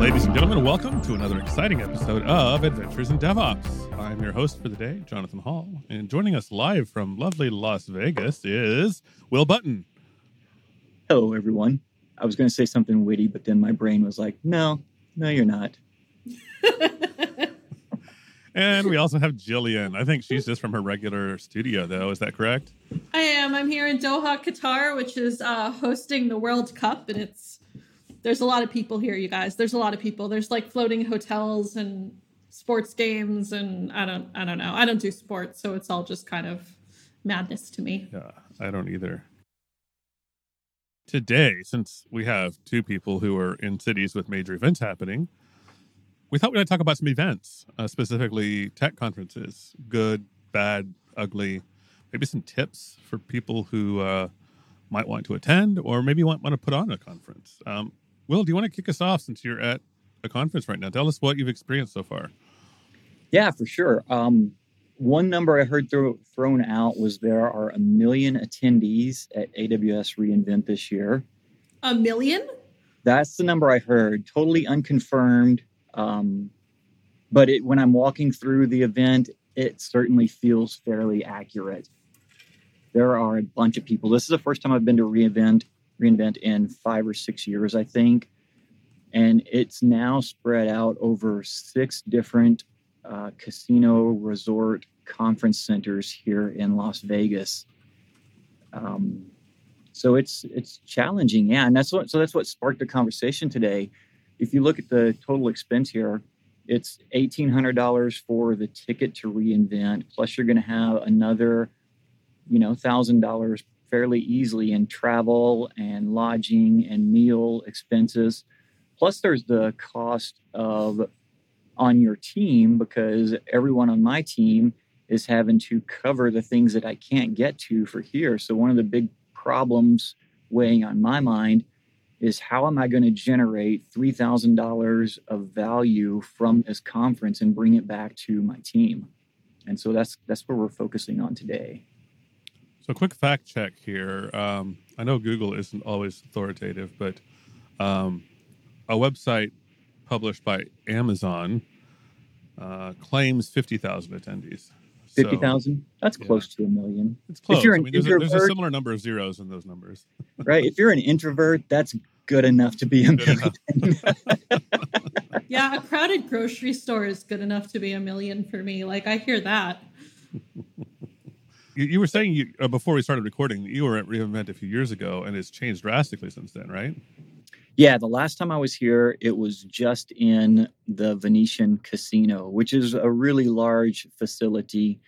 Ladies and gentlemen, welcome to another exciting episode of Adventures in DevOps. I'm your host for the day, Jonathan Hall, and joining us live from lovely Las Vegas is Will Button. Hello, everyone. I was going to say something witty, but then my brain was like, no, no, you're not. And we also have Jillian. I think she's just from her regular studio, though. Is that correct? I am. I'm here in Doha, Qatar, which is uh, hosting the World Cup, and it's there's a lot of people here, you guys. There's a lot of people. There's like floating hotels and sports games, and I don't, I don't know. I don't do sports, so it's all just kind of madness to me. Yeah, I don't either. Today, since we have two people who are in cities with major events happening, we thought we'd talk about some events, uh, specifically tech conferences, good, bad, ugly, maybe some tips for people who uh, might want to attend or maybe want, want to put on a conference. Um, Will, do you want to kick us off since you're at a conference right now? Tell us what you've experienced so far. Yeah, for sure. Um, one number I heard throw, thrown out was there are a million attendees at AWS reInvent this year. A million? That's the number I heard, totally unconfirmed. Um, but it, when I'm walking through the event, it certainly feels fairly accurate. There are a bunch of people. This is the first time I've been to reInvent, reInvent in five or six years, I think, and it's now spread out over six different uh, casino resort conference centers here in Las Vegas. Um, so it's it's challenging, yeah, and that's what so that's what sparked the conversation today. If you look at the total expense here, it's eighteen hundred dollars for the ticket to reinvent, plus you're going to have another, you know, thousand dollars fairly easily in travel and lodging and meal expenses. Plus, there's the cost of on your team because everyone on my team is having to cover the things that I can't get to for here. So one of the big problems weighing on my mind is how am I going to generate $3,000 of value from this conference and bring it back to my team? And so that's that's what we're focusing on today. So, quick fact check here. Um, I know Google isn't always authoritative, but um, a website published by Amazon uh, claims 50,000 attendees. So, Fifty thousand? That's yeah. close to a million, It's close. If you're I an mean, there's, a, there's a similar number of zeros in those numbers. right? If you're an introvert, that's good enough to be a Good million. Yeah, a crowded grocery store is good enough to be a million for me. Like I hear that. You, you were saying you, uh, before we started recording you were at reInvent a few years ago, and it's changed drastically since then, right? Yeah, the last time I was here, it was just in the Venetian Casino, which is a really large facility.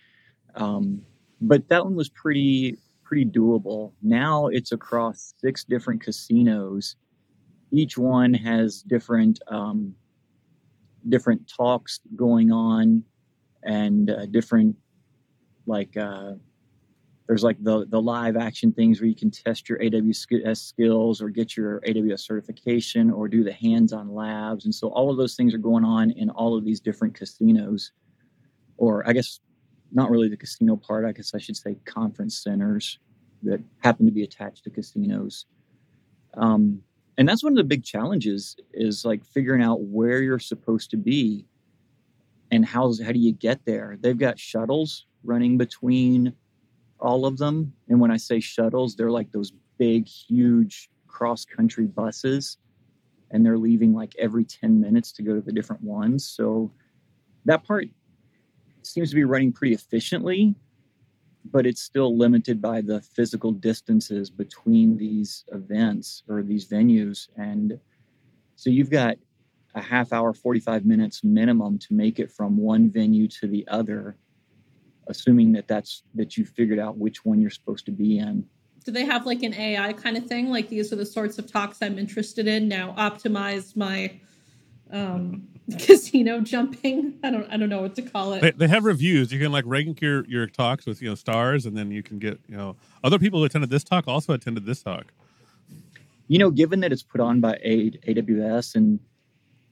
Um, but that one was pretty pretty doable. Now it's across six different casinos. Each one has different um, different talks going on, and uh, different like uh, there's like the the live action things where you can test your AWS skills or get your AWS certification or do the hands-on labs. And so all of those things are going on in all of these different casinos, or I guess not really the casino part. I guess I should say conference centers that happen to be attached to casinos. Um, and that's one of the big challenges is like figuring out where you're supposed to be and how how do you get there. They've got shuttles running between all of them. And when I say shuttles, they're like those big, huge cross country buses. And they're leaving like every 10 minutes to go to the different ones. So that part seems to be running pretty efficiently, but it's still limited by the physical distances between these events or these venues. And so you've got a half hour, 45 minutes minimum to make it from one venue to the other assuming that that's that you figured out which one you're supposed to be in. Do they have like an AI kind of thing? Like these are the sorts of talks I'm interested in. Now optimize my um, casino jumping. I don't I don't know what to call it. They, they have reviews. You can like rank your, your talks with you know stars, and then you can get you know other people who attended this talk also attended this talk. You know, given that it's put on by A- AWS and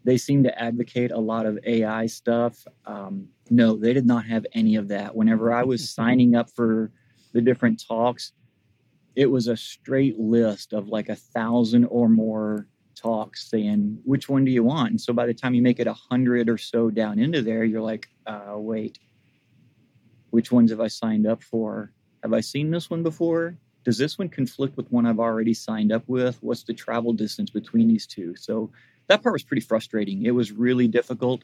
they seem to advocate a lot of AI stuff. Um, no, they did not have any of that. Whenever I was signing up for the different talks, it was a straight list of like a thousand or more talks saying which one do you want? And so by the time you make it a hundred or so down into there you're like uh, wait. Which ones have i signed up for? Have i seen this one before? Does this one conflict with one i've already signed up with? What's the travel distance between these two? So that part was pretty frustrating. It was really difficult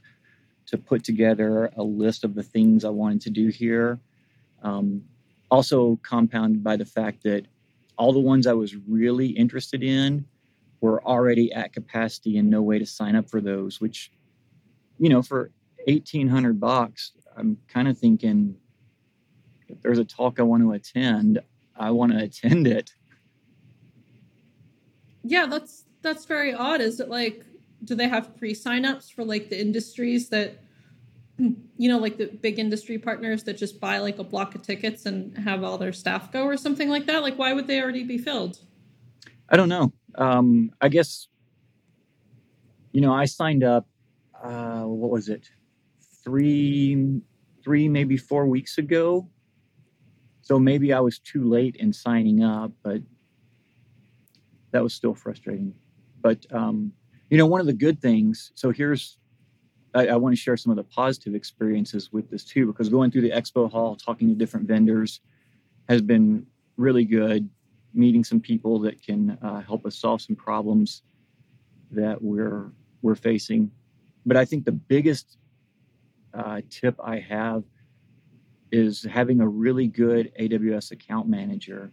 to put together a list of the things i wanted to do here. Um, also compounded by the fact that all the ones i was really interested in were already at capacity and no way to sign up for those which you know for 1800 bucks i'm kind of thinking if there's a talk i want to attend i want to attend it. Yeah that's that's very odd. Is it like do they have pre signups for like the industries that you know like the big industry partners that just buy like a block of tickets and have all their staff go or something like that? Like why would they already be filled? I don't know um, I guess, you know, I signed up, uh, what was it? Three, three, maybe four weeks ago. So maybe I was too late in signing up, but that was still frustrating. But, um, you know, one of the good things, so here's, I, I want to share some of the positive experiences with this too, because going through the expo hall, talking to different vendors has been really good meeting some people that can uh, help us solve some problems that we're we're facing. But I think the biggest uh, tip I have is having a really good AWS account manager.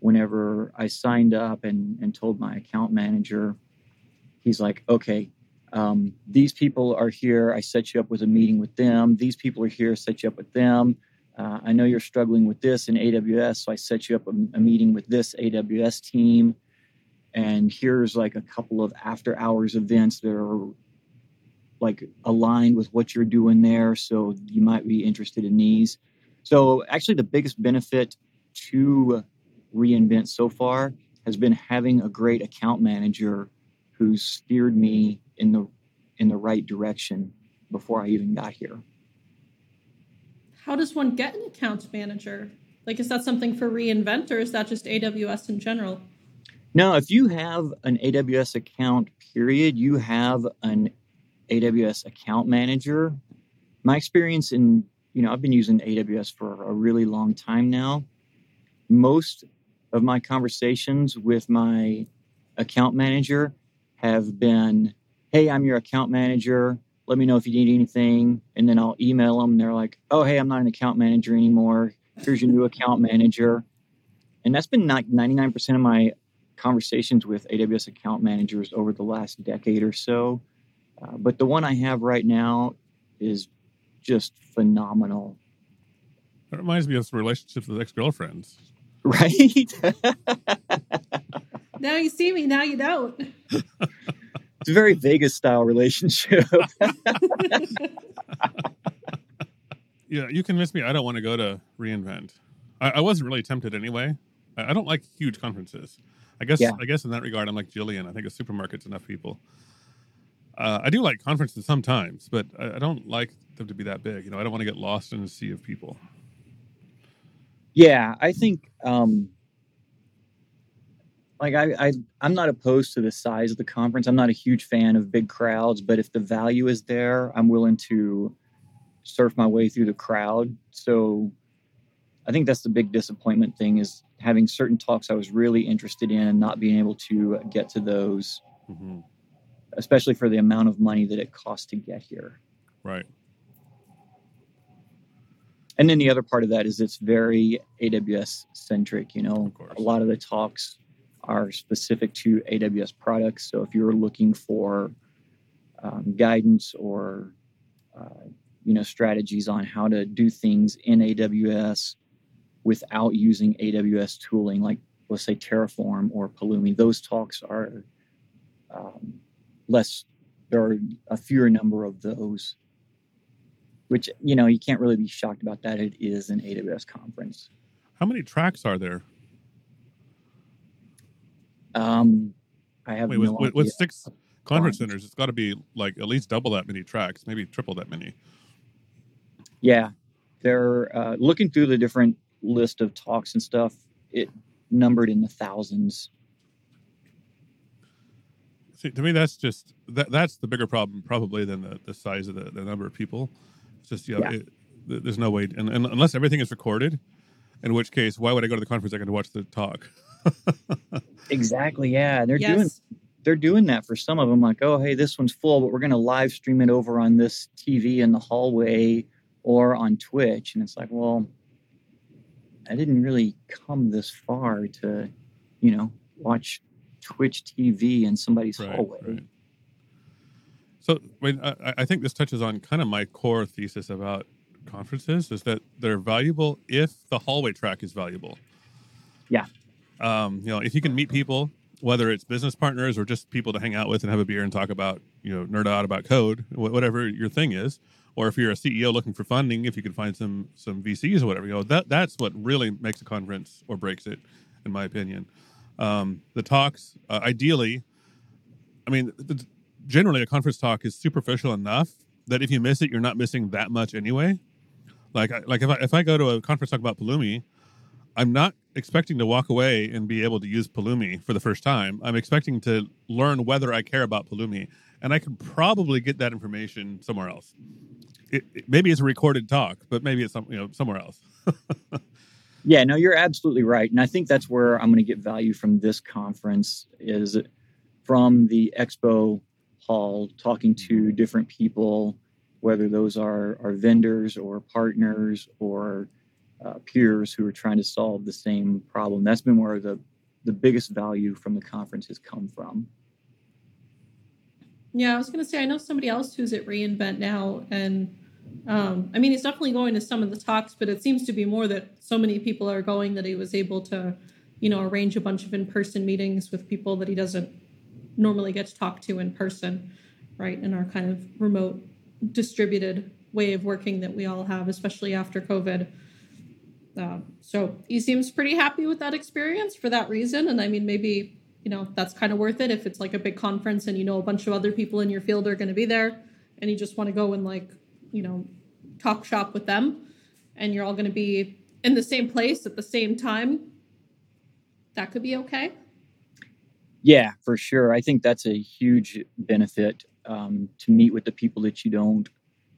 Whenever I signed up and, and told my account manager, he's like, okay, um, these people are here. I set you up with a meeting with them. These people are here. Set you up with them uh, I know you're struggling with this in AWS, so I set you up a, a, meeting with this AWS team. And here's like a couple of after hours events that are like aligned with what you're doing there. So you might be interested in these. So, actually, the biggest benefit to reInvent so far has been having a great account manager who's steered me in the in the right direction before I even got here how does one get an account manager? Like, is that something for reInvent or is that just AWS in general? No, if you have an AWS account, period, you have an AWS account manager. My experience in, you know, I've been using AWS for a really long time now. Most of my conversations with my account manager have been, hey, I'm your account manager let me know if you need anything. And then I'll email them. They're like, oh, hey, I'm not an account manager anymore. Here's your new account manager. And that's been like 99% of my conversations with AWS account managers over the last decade or so. Uh, but the one I have right now is just phenomenal. That reminds me of some relationships with ex girlfriends. Right? now you see me, now you don't. it's a very Vegas style relationship. yeah, you convinced me. I don't want to go to reInvent. I, I wasn't really tempted anyway. I, I, don't like huge conferences. I guess. Yeah. I guess in that regard, I'm like Jillian. I think a supermarket's enough people. Uh, I do like conferences sometimes, but I, I don't like them to be that big. You know, I don't want to get lost in a sea of people. Yeah, I think um, like I, I i'm not opposed to the size of the conference. I'm not a huge fan of big crowds but if the value is there i'm willing to surf my way through the crowd. So i think that's the big disappointment thing is having certain talks i was really interested in and not being able to get to those mm-hmm. especially for the amount of money that it costs to get here. Right. And then the other part of that is it's very aws centric you know? A lot of the talks are specific to AWS products. So if you're looking for um, guidance or uh, you know strategies on how to do things in AWS without using AWS tooling, like let's say Terraform or Pulumi, those talks are um, less. There are a fewer number of those, which you know you can't really be shocked about that. It is an AWS conference. How many tracks are there? Um, I have Wait, no with, with, six conference Fine. centers, it's got to be like at least double that many tracks, maybe triple that many. Yeah, they're uh, looking through the different list of talks and stuff. It numbered in the thousands. See, to me, that's just that that's the bigger problem probably than the, the size of the, the number of people. It's just you know, Yeah. it, there's no way, and, and unless everything is recorded, in which case, why would I go to the conference? I can watch the talk. Exactly. Yeah, they're doing they're doing that for some of them. Like, oh, hey, this one's full, but we're going to live stream it over on this TV in the hallway or on Twitch. And it's like, well, I didn't really come this far to, you know, watch Twitch TV in somebody's hallway. So, I, I, I think this touches on kind of my core thesis about conferences is that they're valuable if the hallway track is valuable. Yeah. Um, you know, if you can meet people, whether it's business partners or just people to hang out with and have a beer and talk about, you know, nerd out about code, wh- whatever your thing is, or if you're a CEO looking for funding, if you can find some some VCs or whatever, you know, that that's what really makes a conference or breaks it, in my opinion. Um, the talks, uh, ideally, I mean, th- th- generally a conference talk is superficial enough that if you miss it, you're not missing that much anyway. Like, like if I, if I go to a conference talk about Pulumi, I'm not expecting to walk away and be able to use Pulumi for the first time. I'm expecting to learn whether I care about Pulumi, and I could probably get that information somewhere else. It, it- maybe it's a recorded talk, but maybe it's some, you know somewhere else. Yeah, no, you're absolutely right. And I think that's where I'm going to get value from this conference is from the expo hall, talking to mm-hmm. different people, whether those are, are vendors or partners or uh, peers who are trying to solve the same problem. That's been where the, the biggest value from the conference has come from. Yeah, I was gonna say I know somebody else who's at reInvent now, and um, I mean he's definitely going to some of the talks, but it seems to be more that so many people are going that he was able to, you know, arrange a bunch of in-person meetings with people that he doesn't normally get to talk to in person, right? In our kind of remote, distributed way of working that we all have, especially after COVID. Uh, so he seems pretty happy with that experience for that reason, and I mean maybe you know that's kind of worth it. If it's like a big conference and you know a bunch of other people in your field are going to be there and you just want to go and like you know talk shop with them and you're all going to be in the same place at the same time that could be okay. Yeah, for sure. I think that's a huge benefit um, to meet with the people that you don't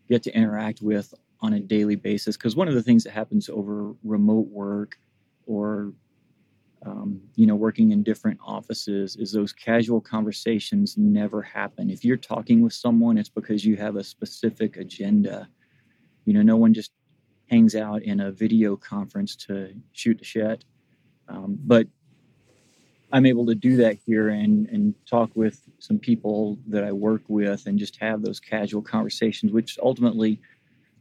get to interact with on a daily basis. Because one of the things that happens over remote work or um, you know working in different offices is those casual conversations never happen. If you're talking with someone, it's because you have a specific agenda. You know, no one just hangs out in a video conference to shoot the shit. Um, but I'm able to do that here and and talk with some people that I work with and just have those casual conversations, which ultimately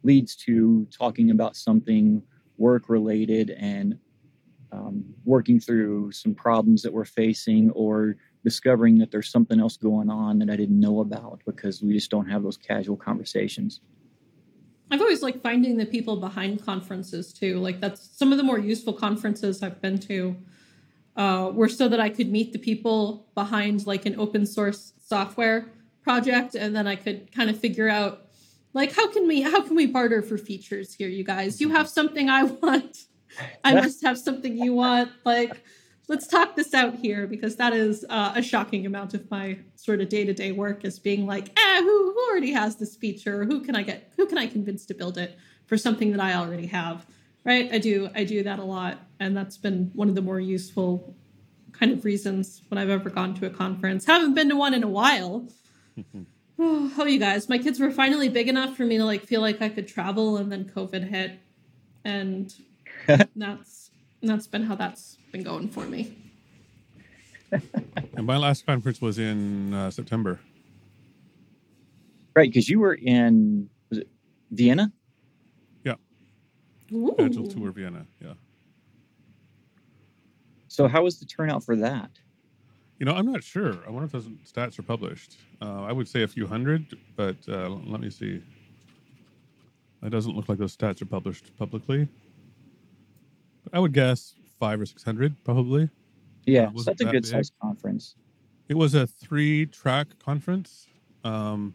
leads to talking about something work related and um, working through some problems that we're facing or discovering that there's something else going on that I didn't know about because we just don't have those casual conversations. i've always liked finding the people behind conferences too like that's some of the more useful conferences i've been to uh, were so that i could meet the people behind like an open source software project and then i could kind of figure out like how can we how can we barter for features here you guys? You have something i want. I must have something you want. Like let's talk this out here because that is uh, a shocking amount of my sort of day-to-day work is being like eh who, who already has this feature? Who can i get who can i convince to build it for something that i already have? Right? I do i do that a lot and that's been one of the more useful kind of reasons when i've ever gone to a conference. Haven't been to one in a while oh you guys my kids were finally big enough for me to like feel like i could travel and then covid hit and that's that's been how that's been going for me And my last conference was in uh, September. Right, because you were in was it Vienna? Ooh. Agile Tour Vienna. Yeah. So how was the turnout for that? You know, I'm not sure. I wonder if those stats are published. Uh, I would say a few hundred, but uh, let me see. It doesn't look like those stats are published publicly. But I would guess five or six hundred, probably. Yeah, wasn't so that's a good big. sized conference. It was a three track conference. Um,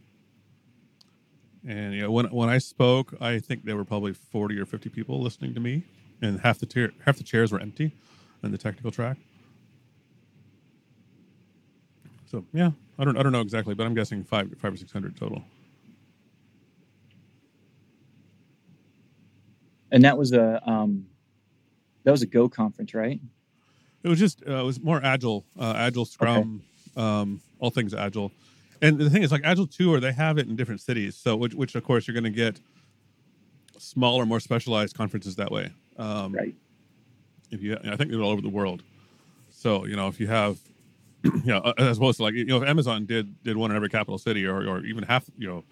and you know, when when I spoke, I think there were probably forty or fifty people listening to me, and half the tier, half the chairs were empty in the technical track. So yeah, I don't I don't know exactly, but I'm guessing five five or six hundred total. And that was a um, that was a Go conference, right? It was just uh, it was more agile, uh, agile Scrum, um, all things agile. And the thing is, like Agile Tour, they have it in different cities. So, which, which of course, you're going to get smaller, more specialized conferences that way. Um, Right. If you, I think they're all over the world. So, you know, if you have, you know, as opposed to like, you know, if Amazon did did one in every capital city, or or even half, you know,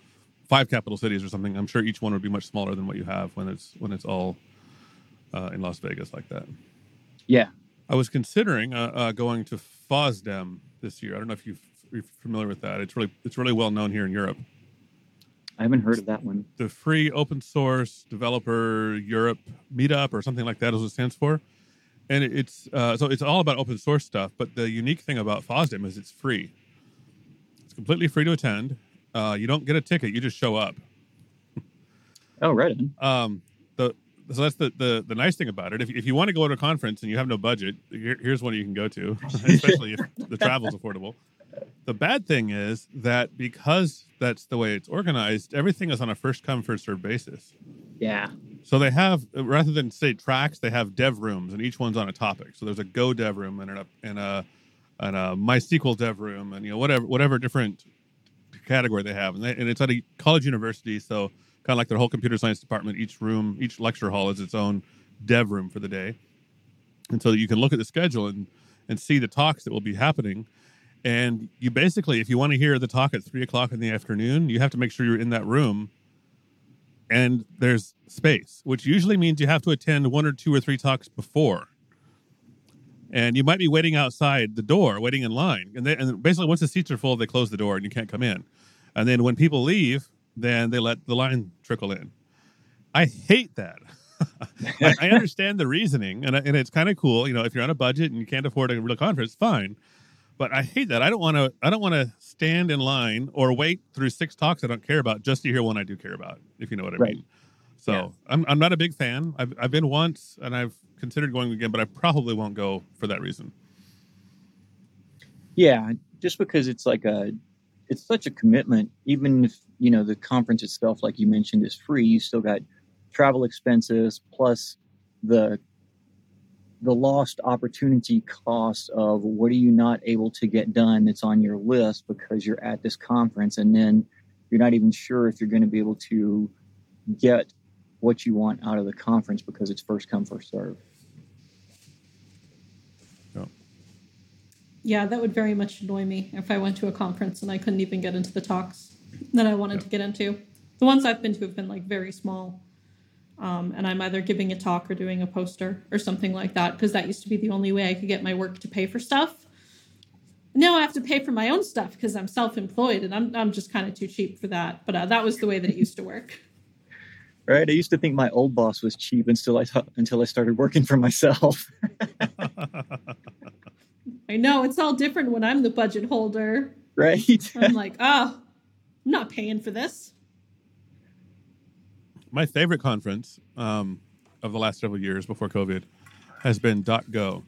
five capital cities or something, I'm sure each one would be much smaller than what you have when it's when it's all uh, in Las Vegas like that. Yeah. I was considering uh, uh, going to FOSDEM this year. I don't know if you've, you're familiar with that. It's really it's really well known here in Europe. I haven't heard of that one. The free open source developer Europe meetup or something like that is what it stands for. And it's uh, so it's all about open source stuff. But the unique thing about FOSDEM is it's free. It's completely free to attend. Uh, you don't get a ticket. You just show up. Oh, right um, the so that's the, the the nice thing about it. If, if you want to go to a conference and you have no budget, here, here's one you can go to, especially if the travel's affordable. The bad thing is that because that's the way it's organized, everything is on a first come first served basis. Yeah. So they have rather than say tracks, they have dev rooms, and each one's on a topic. So there's a Go dev room and a and a and a MySQL dev room, and you know whatever whatever different category they have, and, they, and it's at a college university, so kind of like their whole computer science department. Each room, each lecture hall is its own dev room for the day, and so you can look at the schedule and and see the talks that will be happening. And you basically, if you want to hear the talk at three o'clock in the afternoon, you have to make sure you're in that room and there's space, which usually means you have to attend one or two or three talks before. And you might be waiting outside the door, waiting in line. And, they, and basically, once the seats are full, they close the door and you can't come in. And then when people leave, then they let the line trickle in. I hate that. I, I understand the reasoning, and, and it's kind of cool. You know, if you're on a budget and you can't afford a real conference, fine. But I hate that. I don't want to. I don't want to stand in line or wait through six talks I don't care about just to hear one I do care about. If you know what I Right. mean. So Yeah. I'm I'm not a big fan. I've I've been once and I've considered going again, but I probably won't go for that reason. Yeah. Just because it's like a, it's such a commitment. Even if you know the conference itself, like you mentioned, is free, you still got travel expenses plus the the lost opportunity cost of what are you not able to get done that's on your list because you're at this conference and then you're not even sure if you're going to be able to get what you want out of the conference because it's first come first serve Yeah, that would very much annoy me if I went to a conference and I couldn't even get into the talks that I wanted to get into. The ones I've been to have been like very small. Um, and I'm either giving a talk or doing a poster or something like that because that used to be the only way I could get my work to pay for stuff. Now I have to pay for my own stuff because I'm self-employed and I'm I'm just kind of too cheap for that. But uh, that was the way that it used to work. right i used to think my old boss was cheap until i until i started working for myself I know it's all different when I'm the budget holder. right I'm like, oh, I'm not paying for this. My favorite conference um, of the last several years before COVID has been .go,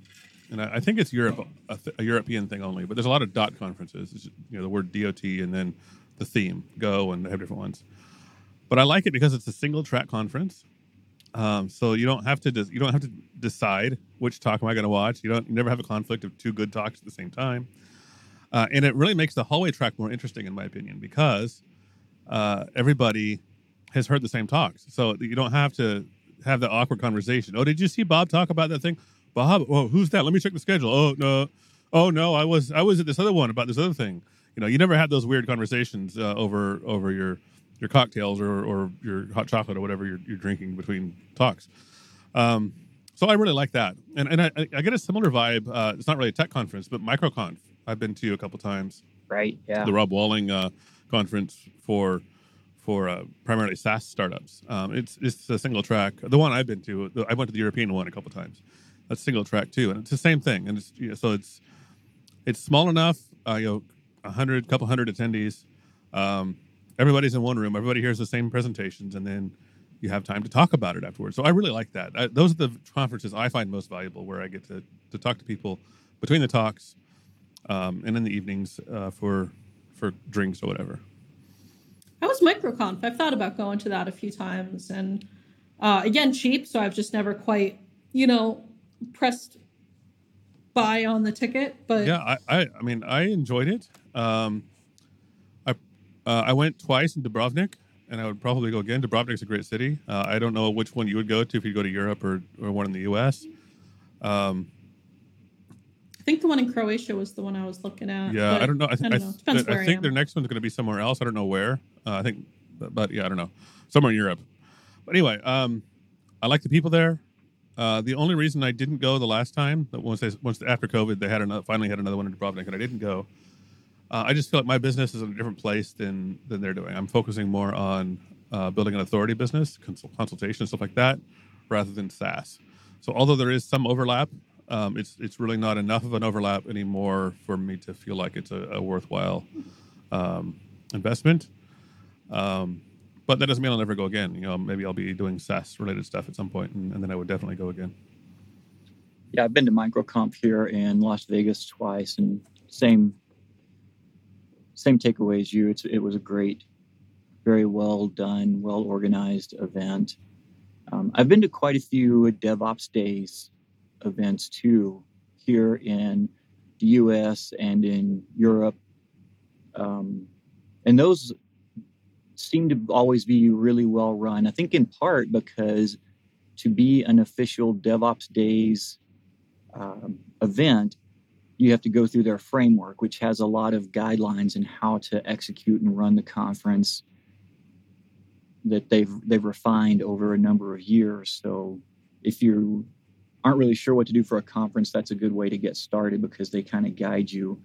and I, I think it's Europe, a, th- a European thing only. But there's a lot of dot conferences. It's, you know, the word DOT and then the theme Go, and they have different ones. But I like it because it's a single track conference, um, so you don't have to des- you don't have to decide which talk am I going to watch. You don't you never have a conflict of two good talks at the same time, uh, and it really makes the hallway track more interesting, in my opinion, because uh, everybody has heard the same talks. So you don't have to have the awkward conversation. Oh, did you see Bob talk about that thing? Bob, oh, who's that? Let me check the schedule. Oh no, oh no, I was I was at this other one about this other thing. You know, you never had those weird conversations uh, over over your your cocktails or, or your hot chocolate or whatever you're, you're drinking between talks. Um, so I really like that, and and I, I get a similar vibe. Uh, it's not really a tech conference, but MicroConf I've been to a couple times right yeah the Rob Walling uh, conference for for uh, primarily SaaS startups. Um, it's it's a single track. The one I've been to, I went to the European one a couple times. That's single track too, and it's the same thing. And it's you know, so it's it's small enough uh, you know, a hundred, couple hundred attendees. Um, everybody's in one room. Everybody hears the same presentations, and then you have time to talk about it afterwards. So I really like that. I, those are the conferences I find most valuable, where I get to to talk to people between the talks um, and in the evenings uh, for for drinks or whatever. How was MicroConf? I've thought about going to that a few times, and uh, again, cheap, so I've just never quite, you know, pressed buy on the ticket. But yeah, I, I, I mean, I enjoyed it. Um, I, uh, I went twice in Dubrovnik, and I would probably go again. Dubrovnik's a great city. Uh, I don't know which one you would go to if you go to Europe or, or one in the U.S. Um, I think the one in Croatia was the one I was looking at. yeah, I don't know. I, th- I don't know. I I think their next one's going to be somewhere else. I don't know where. Uh, I think, but, but yeah, I don't know. Somewhere in Europe. But anyway, um, I like the people there. Uh, the only reason I didn't go the last time, that once they, once after COVID, they had another, finally had another one in Dubrovnik, and I didn't go. Uh, I just feel like my business is in a different place than than they're doing. I'm focusing more on uh, building an authority business, consult, consultation, stuff like that, rather than SaaS. So although there is some overlap, um, it's it's really not enough of an overlap anymore for me to feel like it's a, a worthwhile um, investment. Um, but that doesn't mean I'll never go again. You know, maybe I'll be doing SaaS related stuff at some point, and, and then I would definitely go again. Yeah, I've been to MicroConf here in Las Vegas twice, and same same takeaway as you. It's it was a great, very well done, well organized event. Um, I've been to quite a few DevOps Days events too, here in the U.S. and in Europe, um, and those seem to always be really well run. I think in part because to be an official DevOps Days um, event, you have to go through their framework, which has a lot of guidelines in how to execute and run the conference that they've they've refined over a number of years. So if you aren't really sure what to do for a conference, that's a good way to get started because they kind of guide you.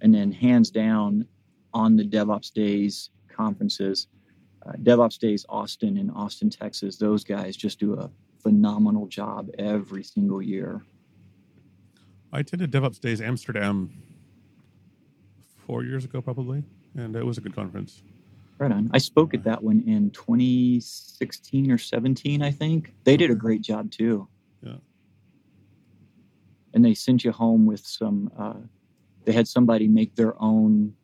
And then hands down on the DevOps Days conferences, uh, DevOps Days Austin in Austin, Texas, those guys just do a phenomenal job every single year. I attended DevOps Days Amsterdam four years ago, probably, and it was a good conference. Right on. I spoke at that one in 2016 or 17, I think. They did a great job too. Yeah. And they sent you home with some, uh, they had somebody make their own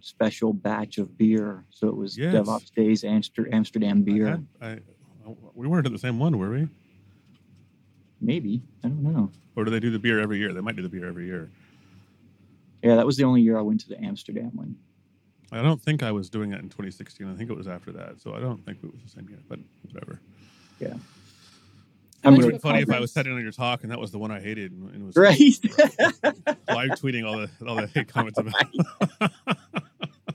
special batch of beer. So it was Yes. DevOps Days Amster- Amsterdam I beer. had- I, we weren't at the same one, were we? Maybe. I don't know. Or do they do the beer every year? They might do the beer every year. Yeah, that was the only year I went to the Amsterdam one. I don't think I was doing it in 2016. I think it was after that, so I don't think it was the same year. But whatever. I I'm It went would gonna- to be funny if I was sitting on your talk and that was the one I hated and, and was Right. live tweeting all the all the hate comments about.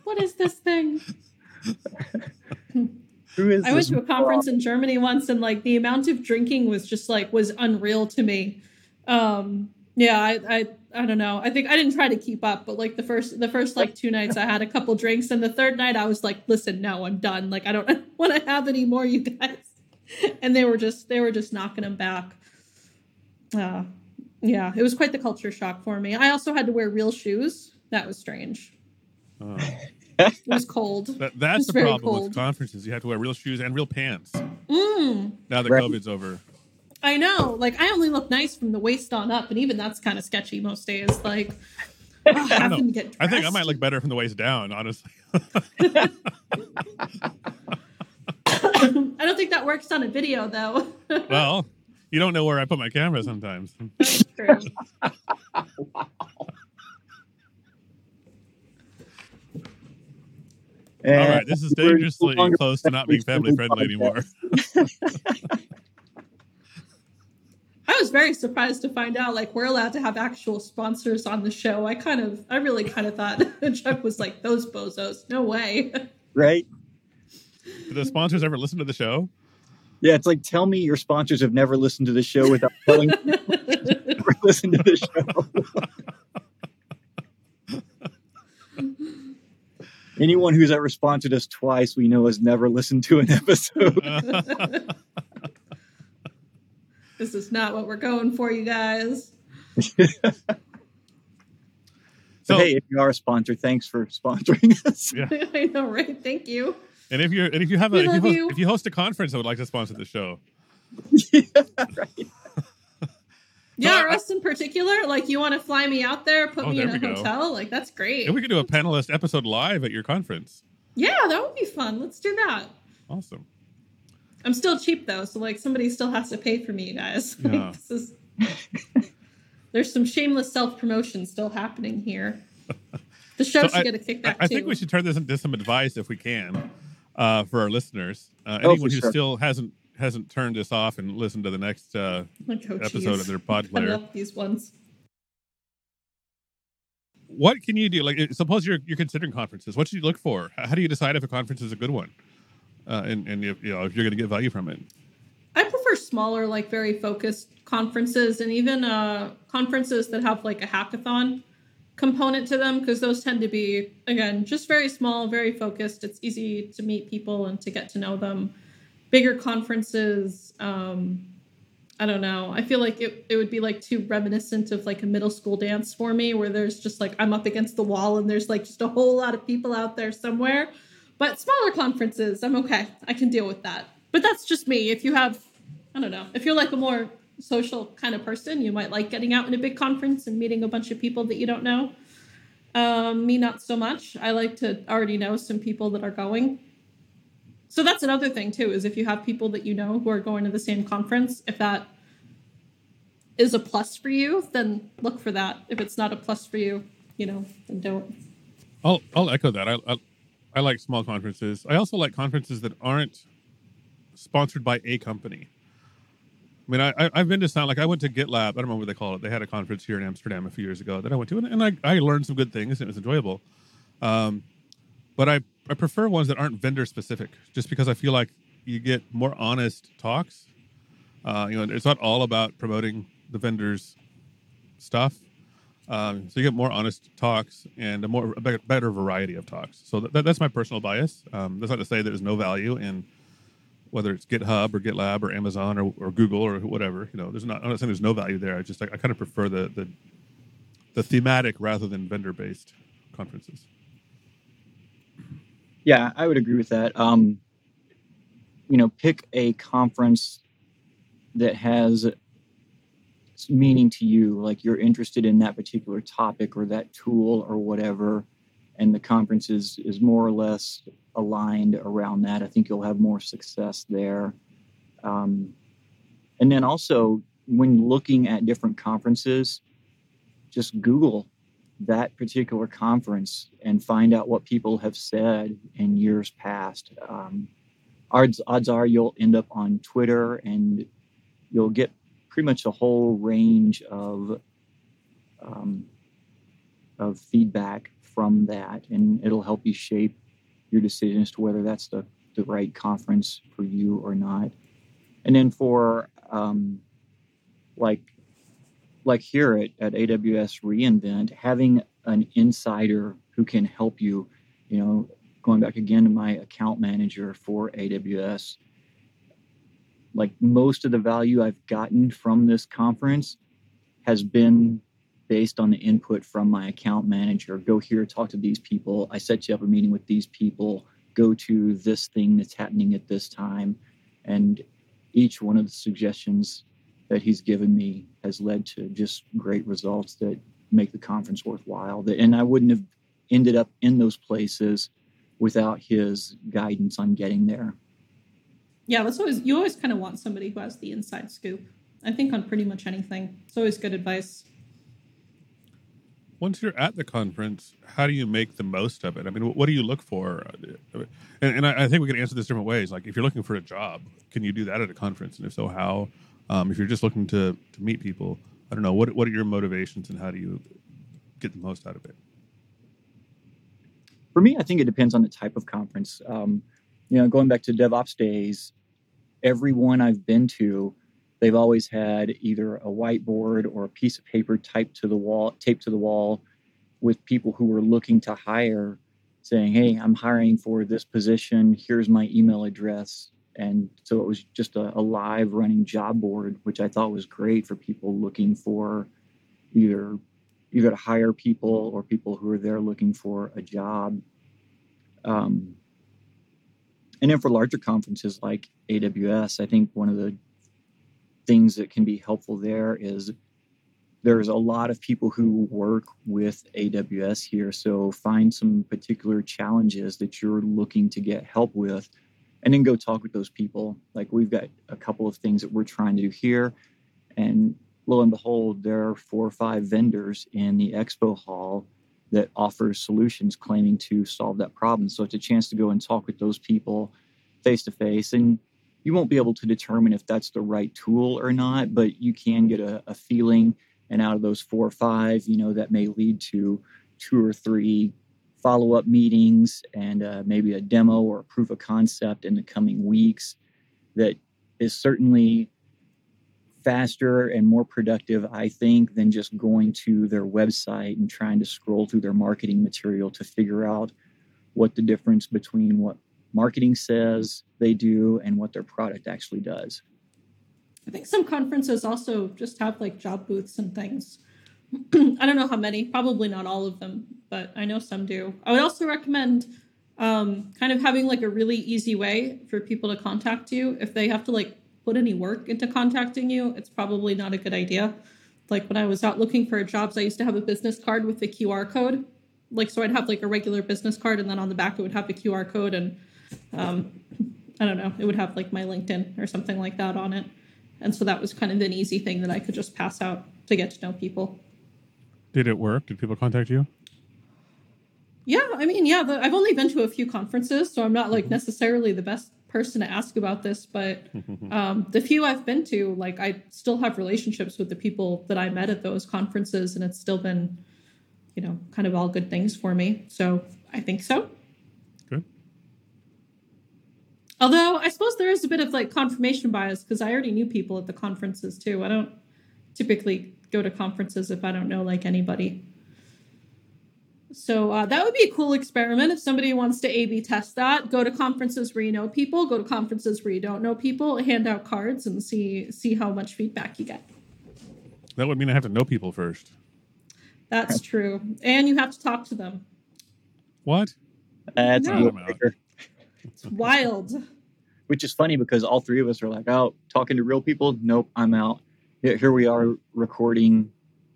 What is this thing? Who is I went to a conference in Germany once, and like the amount of drinking was just like was unreal to me. Um, yeah, I, I, I don't know. I think I didn't try to keep up, but like the first, the first like two nights, I had a couple drinks, and the third night, I was like, "Listen, no, I'm done. Like, I don't want to have any more, you guys." And they were just, they were just knocking them back. Uh, yeah, it was quite the culture shock for me. I also had to wear real shoes. That was strange. Oh. It was cold. That, that's It's the problem cold. with conferences. You have to wear real shoes and real pants. Mm. Now that Right. COVID's over. I know. Like I only look nice from the waist on up, and even that's kind of sketchy most days. Like oh, having to get I think I might look better from the waist down, honestly. I don't think that works on a video though. well, you don't know where I put my camera sometimes. That's true. All right, this is we're no dangerously longer close to not being family friendly anymore. I was very surprised to find out like we're allowed to have actual sponsors on the show. I kind of, I really kind of thought Chuck was like those bozos. No way. right? Do the sponsors ever listen to the show? Yeah, it's like tell me your sponsors have never listened to the show without telling me never listened to the show. Anyone who's ever sponsored us twice, we know has never listened to an episode. this is not what we're going for, you guys. So So- hey, if you are a sponsor, thanks for sponsoring us. Yeah. I know, right? Thank you. And if you're and if you have a if you, host, you. if you host a conference that would like to sponsor the show, yeah, right. Yeah, us in particular. Like, you want to fly me out there, put Oh, me in a we go. hotel? Like, that's great. if we could do a panelist episode live at your conference, yeah, that would be fun. Let's do that. awesome. I'm still cheap though, so like somebody still has to pay for me, you guys. Like, Yeah. this is there's some shameless self promotion still happening here. The show So should I- get a kickback I too. think we should turn this into some advice if we can uh, for our listeners. Uh, Oh, anyone for who sure. still hasn't hasn't turned this off and listened to the next uh, oh, episode of their pod I love these ones. what can you do? Like, suppose you're you're considering conferences. What should you look for? How how do you decide if a conference is a good one, uh, and and if you know if you're going to get value from it? I prefer smaller, like very focused conferences, and even uh, conferences that have like a hackathon component to them, because those tend to be again just very small, very focused. It's easy to meet people and to get to know them. Bigger conferences, um, I don't know. I feel like it, it would be like too reminiscent of like a middle school dance for me, where there's just like I'm up against the wall and there's like just a whole lot of people out there somewhere. But smaller conferences, I'm okay. I can deal with that. But that's just me. If you have, I don't know, if you're like a more social kind of person, you might like getting out in a big conference and meeting a bunch of people that you don't know. Um, me, not so much. I like to already know some people that are going. So that's another thing too, is if you have people that you know who are going to the same conference, if that is a plus for you, then look for that. If it's not a plus for you, you know, then don't. I'll I'll echo that. I, I I like small conferences. I also like conferences that aren't sponsored by a company. I mean, I, I've been to sound like I went to GitLab. I don't remember what they call it. They had a conference here in Amsterdam a few years ago that I went to, and, and I I learned some good things and it was enjoyable. Um, but I I prefer ones that aren't vendor specific, just because I feel like you get more honest talks. Uh, you know, it's not all about promoting the vendors' stuff. Um, so you get more honest talks and a more a better, better variety of talks. So that, that's my personal bias. Um, that's not to say there's no value in whether it's GitHub or GitLab or Amazon or, or Google or whatever. You know, there's not. I'm not saying there's no value there. I just I, I kind of prefer the the the thematic rather than vendor based conferences. Yeah, I would agree with that. Um, you know, pick a conference that has meaning to you, like you're interested in that particular topic or that tool or whatever, and the conference is, is more or less aligned around that. I think you'll have more success there. Um, and then also, when looking at different conferences, just Google that particular conference and find out what people have said in years past. Um, odds, odds are you'll end up on Twitter and you'll get pretty much a whole range of um, of feedback from that, and it'll help you shape your decision as to whether that's the, the right conference for you or not. And then for um, like like here at, at AWS reInvent, having an insider who can help you, you know, going back again to my account manager for AWS, like most of the value I've gotten from this conference has been based on the input from my account manager. Go here, talk to these people. I set you up a meeting with these people. Go to this thing that's happening at this time. And each one of the suggestions that he's given me has led to just great results that make the conference worthwhile. And I wouldn't have ended up in those places without his guidance on getting there. Yeah, that's always you always kind of want somebody who has the inside scoop. I think on pretty much anything. It's always good advice. Once you're at the conference, how do you make the most of it? I mean, what do you look for? And, and I, I think we can answer this different ways. Like, if you're looking for a job, can you do that at a conference? And if so, how? Um, if you're just looking to to meet people, I don't know. What what are your motivations and how do you get the most out of it? For me, I think it depends on the type of conference. Um, you know, going back to DevOps days, every one I've been to, they've always had either a whiteboard or a piece of paper typed to the wall, taped to the wall, with people who were looking to hire, saying, "Hey, I'm hiring for this position. Here's my email address." And so it was just a, a live running job board, which I thought was great for people looking for either either to hire people or people who are there looking for a job. Um, and then for larger conferences like AWS, I think one of the things that can be helpful there is there's a lot of people who work with AWS here. So find some particular challenges that you're looking to get help with and then go talk with those people. Like we've got a couple of things that we're trying to do here. And lo and behold, there are four or five vendors in the expo hall that offers solutions claiming to solve that problem. So it's a chance to go and talk with those people face to face. And you won't be able to determine if that's the right tool or not, but you can get a, a feeling. And out of those four or five, you know, that may lead to two or three follow up meetings and uh, maybe a demo or a proof of concept in the coming weeks that is certainly faster and more productive, I think, than just going to their website and trying to scroll through their marketing material to figure out what the difference between what marketing says they do and what their product actually does. I think some conferences also just have like job booths and things. I don't know how many, probably not all of them, but I know some do. I would also recommend um, kind of having like a really easy way for people to contact you. If they have to like put any work into contacting you, it's probably not a good idea. Like when I was out looking for jobs, I used to have a business card with a QR code. Like, so I'd have like a regular business card, and then on the back, it would have the QR code, and um, I don't know, it would have like my LinkedIn or something like that on it. And so that was kind of an easy thing that I could just pass out to get to know people. Did it work? Did people contact you? Yeah, I mean, yeah, the, I've only been to a few conferences, so I'm not like necessarily the best person to ask about this, but um, the few I've been to, like, I still have relationships with the people that I met at those conferences, and it's still been, you know, kind of all good things for me. So I think so. Good. Although I suppose there is a bit of like confirmation bias because I already knew people at the conferences too. I don't typically go to conferences if I don't know like anybody. So uh, that would be a cool experiment if somebody wants to A B test that. Go to conferences where you know people, go to conferences where you don't know people, hand out cards and see see how much feedback you get. That would mean I have to know people first. That's true. And you have to talk to them. What? That's No. A deal breaker. It's wild. Which is funny because all three of us are like, oh, talking to real people? Nope, I'm out. Here here we are recording,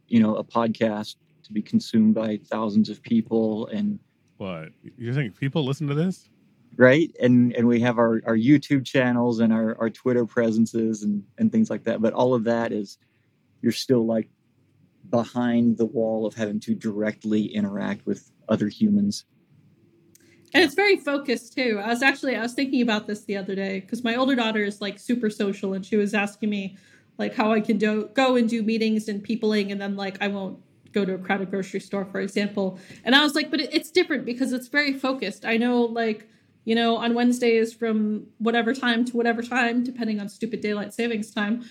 you know, a podcast to be consumed by thousands of people and What? You think people listen to this? right and and we have our our youtube channels and our our twitter presences and and things like that but all of that is you're still like behind the wall of having to directly interact with other humans And it's very focused too. I was actually I was thinking about this the other day because my older daughter is like super social and she was asking me like how I can do go and do meetings and peopling and then like I won't go to a crowded grocery store for example. And I was like, but it, it's different because it's very focused. I know like you know on Wednesdays from whatever time to whatever time depending on stupid daylight savings time.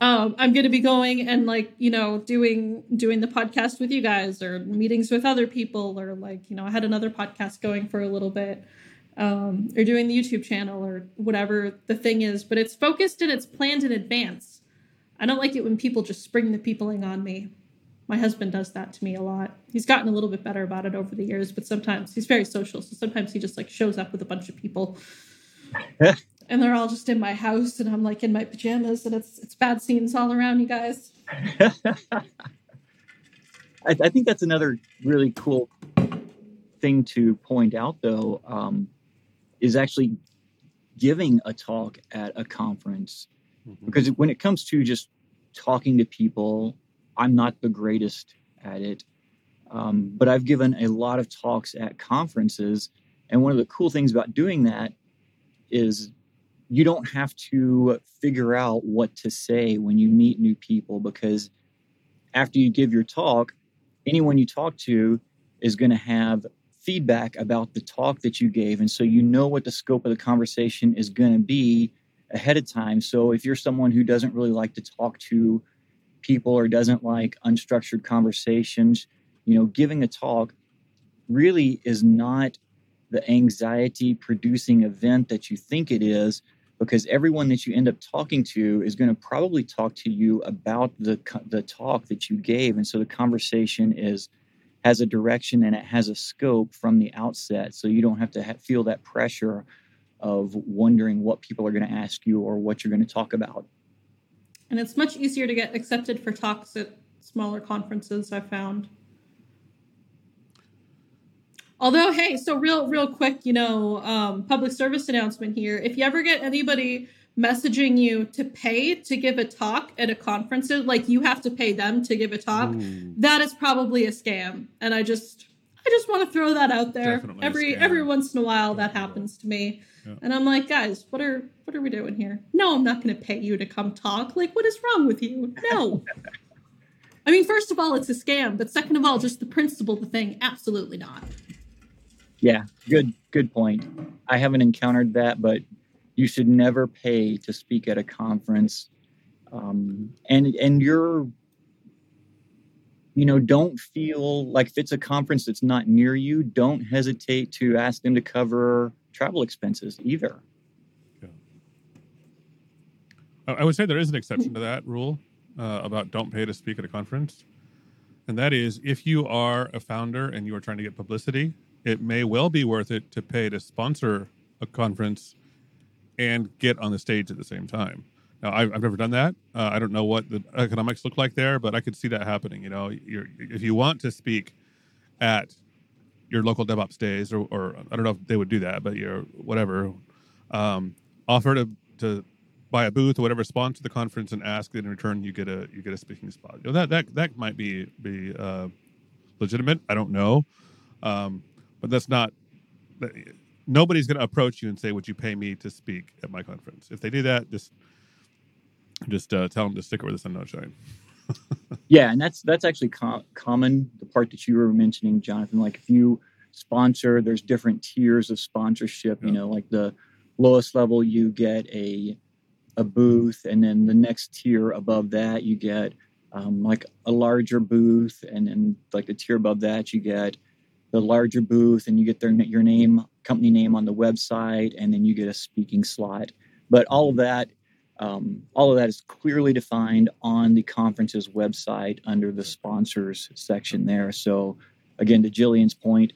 Um, I'm going to be going and like you know doing doing the podcast with you guys or meetings with other people or like you know I had another podcast going for a little bit um, or doing the YouTube channel or whatever the thing is, but it's focused and it's planned in advance. I don't like it when people just spring the peopling on me. My husband does that to me a lot. He's gotten a little bit better about it over the years, but sometimes he's very social, so sometimes he just like shows up with a bunch of people. and they're all just in my house and I'm like in my pajamas and it's it's bad scenes all around you guys. I, I think that's another really cool thing to point out, though, um, is actually giving a talk at a conference. Because when it comes to just talking to people, I'm not the greatest at it. Um, but I've given a lot of talks at conferences. And one of the cool things about doing that is you don't have to figure out what to say when you meet new people because after you give your talk, anyone you talk to is going to have feedback about the talk that you gave. And so you know what the scope of the conversation is going to be ahead of time. So if you're someone who doesn't really like to talk to people or doesn't like unstructured conversations, you know, giving a talk really is not the anxiety producing event that you think it is because everyone that you end up talking to is going to probably talk to you about the the talk that you gave. And so the conversation is has a direction and it has a scope from the outset. So you don't have to ha- feel that pressure of wondering what people are going to ask you or what you're going to talk about. And it's much easier to get accepted for talks at smaller conferences i found Although, hey, so real, real quick, you know, um, public service announcement here. If you ever get anybody messaging you to pay to give a talk at a conference, like you have to pay them to give a talk, that is probably a scam. And I just, I just want to throw that out there. Definitely every every once in a while, that happens to me, yeah. and I'm like, guys, what are what are we doing here? No, I'm not going to pay you to come talk. Like, what is wrong with you? No. I mean, first of all, it's a scam, but second of all, just the principle of the thing, absolutely not. Yeah, good good point. I haven't encountered that, but you should never pay to speak at a conference. Um, and and you're you know don't feel like if it's a conference that's not near you don't hesitate to ask them to cover travel expenses either yeah. i would say there is an exception to that rule uh, about don't pay to speak at a conference and that is if you are a founder and you are trying to get publicity it may well be worth it to pay to sponsor a conference and get on the stage at the same time. Now, I've, I've never done that. Uh, I don't know what the economics look like there, but I could see that happening. You know, if you want to speak at your local DevOps days, or, or, I don't know if they would do that, but your whatever, um, offer to to buy a booth or whatever, sponsor the conference, and ask that in return you get a you get a speaking spot. You know, that that that might be be uh, legitimate. I don't know. Um, but that's not. Nobody's going to approach you and say, "Would you pay me to speak at my conference?" If they do that, just just uh, tell them to stick it where the sun don't shine. yeah, and that's that's actually com- common. The part that you were mentioning, Jonathan, like if you sponsor, there's different tiers of sponsorship. Yeah. You know, like the lowest level, you get a a booth, and then the next tier above that, you get um, like a larger booth, and then like the tier above that, you get the larger booth and you get their your name company name on the website and then you get a speaking slot. But all of that um, all of that is clearly defined on the conference's website under the sponsors section there. So again to jillian's point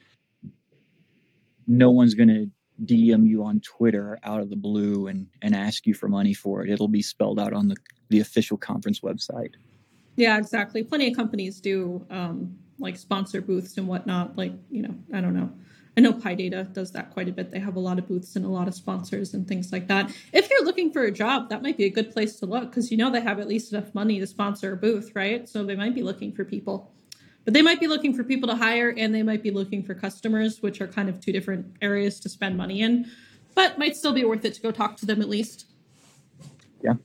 no one's going to dm you on twitter out of the blue and and ask you for money for it. It'll be spelled out on the the official conference website. Yeah exactly. Plenty of companies do um, like sponsor booths and whatnot. Like, you know, I don't know. I know PyData does that quite a bit. They have a lot of booths and a lot of sponsors and things like that. If you're looking for a job, that might be a good place to look because you know they have at least enough money to sponsor a booth, right? So they might be looking for people. But they might be looking for people to hire and they might be looking for customers, which are kind of two different areas to spend money in. But might still be worth it to go talk to them at least. Yeah.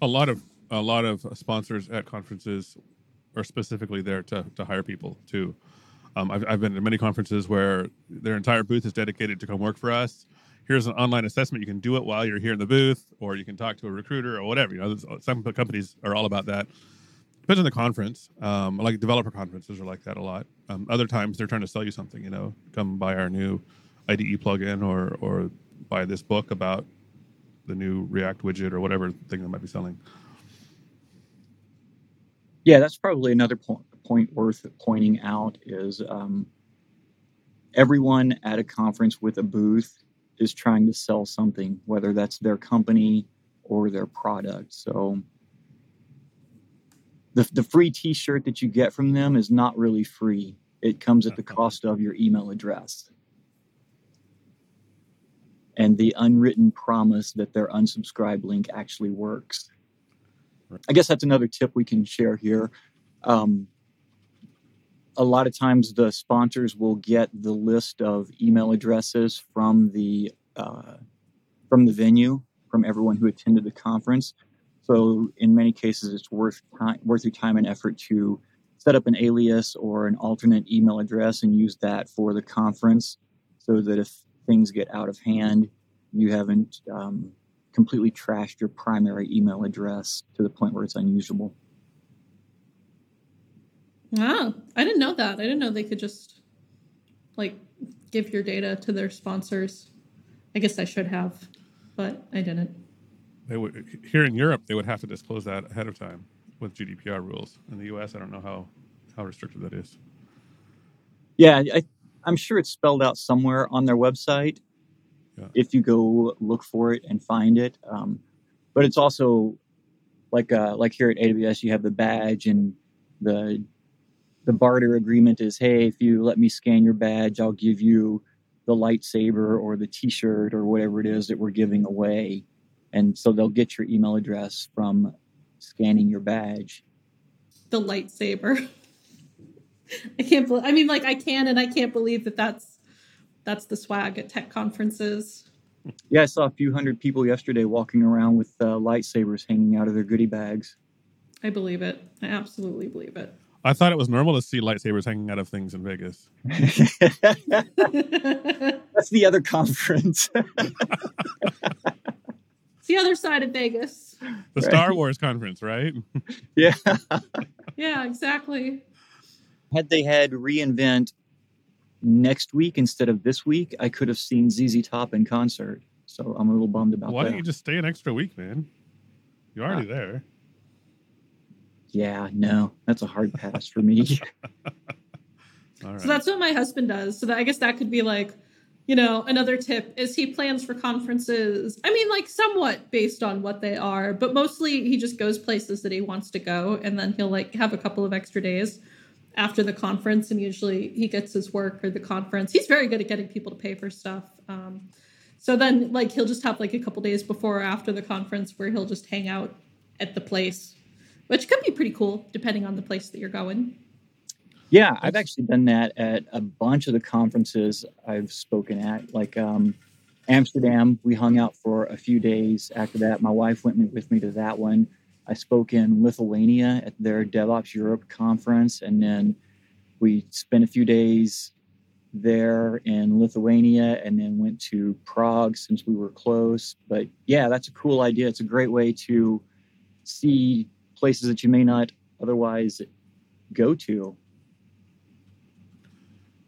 A lot of a lot of sponsors at conferences are specifically there to, to hire people too. Um, I've, I've been to many conferences where their entire booth is dedicated to come work for us. Here's an online assessment. You can do it while you're here in the booth, or you can talk to a recruiter or whatever. You know, some companies are all about that. Depends on the conference. Um, like developer conferences are like that a lot. Um, other times they're trying to sell you something. You know, come buy our new IDE plugin, or or buy this book about the new React widget or whatever thing they might be selling. Yeah, that's probably another point, point worth pointing out is um, everyone at a conference with a booth is trying to sell something, whether that's their company or their product. So the, the free t-shirt that you get from them is not really free. It comes at the cost of your email address and the unwritten promise that their unsubscribe link actually works. I guess that's another tip we can share here. Um, a lot of times the sponsors will get the list of email addresses from the uh, from the venue from everyone who attended the conference. So in many cases, it's worth time, worth your time and effort to set up an alias or an alternate email address and use that for the conference, so that if things get out of hand, you haven't um, completely trashed your primary email address to the point where it's unusable. Wow, I didn't know that. I didn't know they could just like give your data to their sponsors. I guess I should have. but I didn't. They would here in Europe they would have to disclose that ahead of time with GDPR rules. In the US, I don't know how how restricted that is. Yeah, I, I'm sure it's spelled out somewhere on their website Yeah. if you go look for it and find it. Um, but it's also like uh, like here at AWS, you have the badge and the the barter agreement is, hey, if you let me scan your badge, I'll give you the lightsaber or the T-shirt or whatever it is that we're giving away. And so they'll get your email address from scanning your badge. The lightsaber. I can't believe. I mean, like I can and I can't believe that that's that's the swag at tech conferences. Yeah, I saw a few hundred people yesterday walking around with uh, lightsabers hanging out of their goodie bags. I believe it. I absolutely believe it. I thought it was normal to see lightsabers hanging out of things in Vegas. That's the other conference. It's the other side of Vegas. The Right. Star Wars conference, right? yeah. Yeah, exactly. Had they had re:Invent next week instead of this week, I could have seen ZZ Top in concert. So I'm a little bummed about Why that. Why don't you just stay an extra week, man? You're already ah. there. yeah, no, that's a hard pass for me. All right. So that's what my husband does. So that I guess that could be like, you know, another tip is he plans for conferences. I mean, like somewhat based on what they are, but mostly he just goes places that he wants to go, and then he'll like have a couple of extra days after the conference, and usually he gets his work or the conference. He's very good at getting people to pay for stuff. Um, so then, like, he'll just have like a couple days before or after the conference where he'll just hang out at the place, which could be pretty cool depending on the place that you're going. Yeah, I've actually done that at a bunch of the conferences I've spoken at, like um, Amsterdam. We hung out for a few days. After that, my wife went with me to that one. I spoke in Lithuania at their DevOps Europe conference, and then we spent a few days there in Lithuania, and then went to Prague since we were close. But yeah, that's a cool idea. It's a great way to see places that you may not otherwise go to.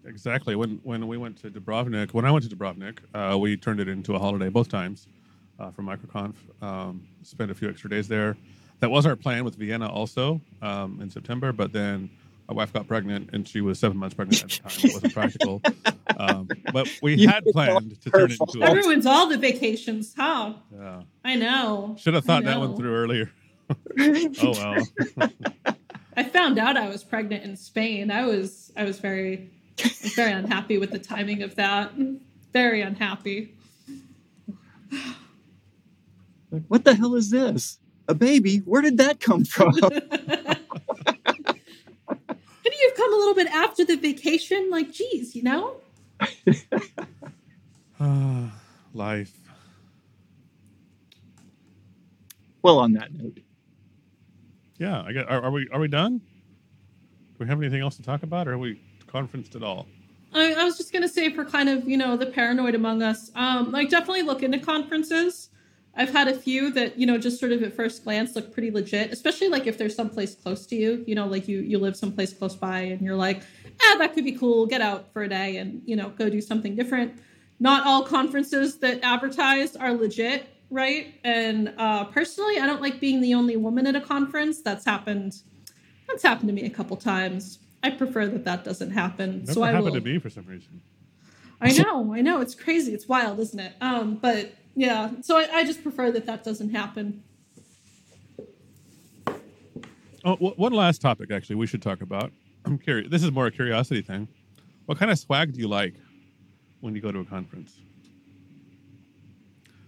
Exactly. When when we went to Dubrovnik, when I went to Dubrovnik, uh, we turned it into a holiday both times uh, for MicroConf. Um, spent a few extra days there. That was our plan with Vienna also um, in September, but then my wife got pregnant and she was seven months pregnant at the time. It wasn't practical. Um, but we You had planned to her turn it into a. ruins all the vacations, huh? Yeah. I know. Should have thought that one through earlier. Oh well. I found out I was pregnant in Spain. I was I was very I was very unhappy with the timing of that. Very unhappy. what the hell is this? A baby? Where did that come from? Couldn't you have come a little bit after the vacation? Like, geez, you know? Ah, Life. well, on that note, Yeah, I get. Are, are we are we done? Do we have anything else to talk about, or are we conferenced at all? I, I was just gonna say for kind of you know the paranoid among us, um, like definitely look into conferences. I've had a few that you know just sort of at first glance look pretty legit, especially like if there's someplace close to you. You know, like you you live someplace close by, and you're like, ah, that could be cool. Get out for a day and you know go do something different. Not all conferences that advertise are legit, right? And uh, personally, I don't like being the only woman at a conference. That's happened. That's happened to me a couple times. I prefer that that doesn't happen. Never so I happened will. to me for some reason. I know, I know, it's crazy, it's wild, isn't it? Um, but yeah, so I, I just prefer that that doesn't happen. Oh, w- one last topic actually we should talk about. I'm curious. This is more a curiosity thing. What kind of swag do you like when you go to a conference?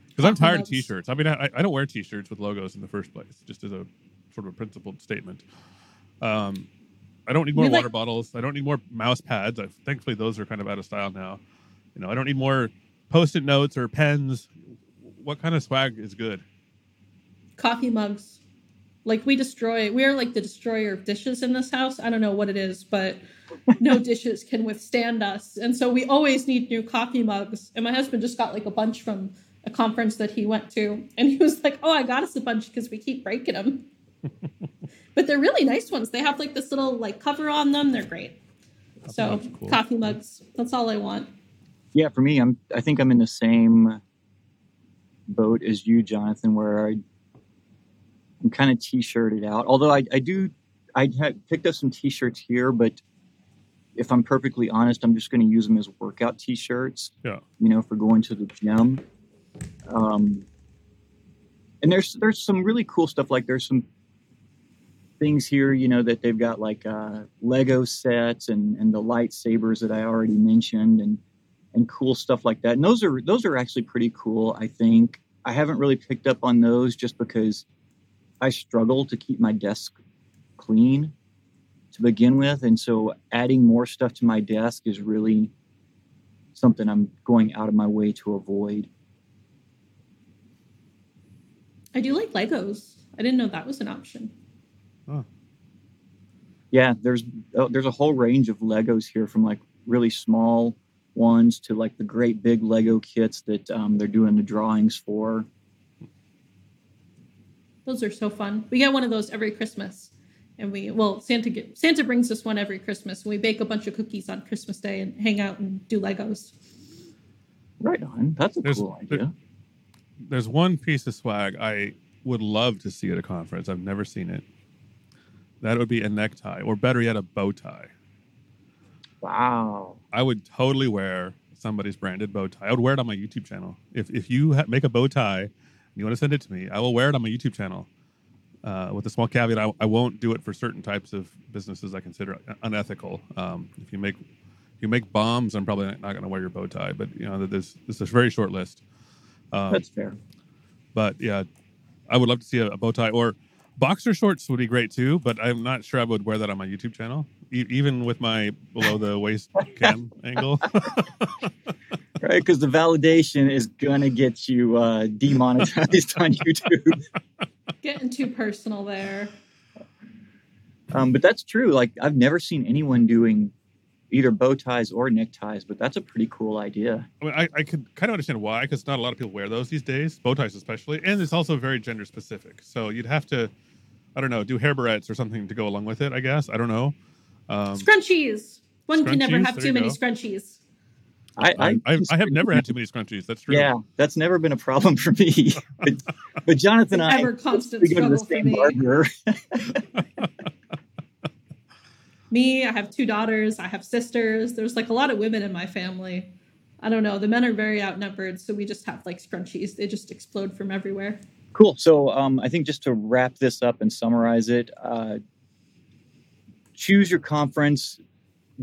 Because I'm tired of t-shirts. I mean, I, I don't wear t-shirts with logos in the first place, just as a sort of a principled statement. Um, I don't need more like- water bottles. I don't need more mouse pads. I, thankfully, those are kind of out of style now. You know, I don't need more post-it notes or pens. What kind of swag is good? Coffee mugs. Like we destroy, we're like the destroyer of dishes in this house. I don't know what it is, but no dishes can withstand us. And so we always need new coffee mugs. And my husband just got like a bunch from a conference that he went to. And he was like, oh, I got us a bunch because we keep breaking them. but they're really nice ones. They have like this little like cover on them. They're great. Coffee so mugs cool. coffee mugs. That's all I want. yeah, for me, I'm. I think I'm in the same boat as you, Jonathan, where I, I'm kind of t-shirted out. Although I, I do, I picked up some t-shirts here, but if I'm perfectly honest, I'm just going to use them as workout t-shirts. Yeah. You know, for going to the gym. Um, and there's there's some really cool stuff. Like there's some things here, you know, that they've got like uh, Lego sets and and the lightsabers that I already mentioned, and and cool stuff like that. And those are those are actually pretty cool. I think I haven't really picked up on those just because I struggle to keep my desk clean to begin with, and so adding more stuff to my desk is really something I'm going out of my way to avoid. I do like Legos. I didn't know that was an option. Yeah, there's oh, there's a whole range of Legos here, from like really small ones to like the great big Lego kits that um, they're doing the drawings for. Those are so fun. We get one of those every Christmas. And we well, Santa get, Santa brings us one every Christmas. And we bake a bunch of cookies on Christmas Day and hang out and do Legos. Right on. That's a There's- cool idea. There's one piece of swag I would love to see at a conference. I've never seen it. That would be a necktie, or better yet, a bow tie. Wow. I would totally wear somebody's branded bow tie. I would wear it on my YouTube channel. If if you ha- make a bow tie and you want to send it to me, I will wear it on my YouTube channel. Uh, with a small caveat, I, I won't do it for certain types of businesses I consider unethical. Um, if you make if you make bombs, I'm probably not going to wear your bow tie. But you know, there's this is a very short list. Um, That's fair. but yeah, I would love to see a, a bow tie or boxer shorts would be great too. But I'm not sure I would wear that on my YouTube channel, e- even with my below the waist cam angle. Right? Because the validation is going to get you uh, demonetized on YouTube. Getting too personal there. Um, but that's true. Like, I've never seen anyone doing either bow ties or neckties, but that's a pretty cool idea. I mean, I, I could kind of understand why, because not a lot of people wear those these days, bow ties especially, and it's also very gender specific. So you'd have to, I don't know, do hair barrettes or something to go along with it. I guess I don't know. Um, Scrunchies. One can never have too many go. scrunchies. I, I, I, I have never had too many scrunchies. That's true. Yeah, that's never been a problem for me. but, but Jonathan and An I, ever constant we go to the struggle for same me. barber. Me, I have two daughters. I have sisters. There's like a lot of women in my family. I don't know. The men are very outnumbered, so we just have like scrunchies. They just explode from everywhere. Cool. So um, I think just to wrap this up and summarize it, uh, choose your conference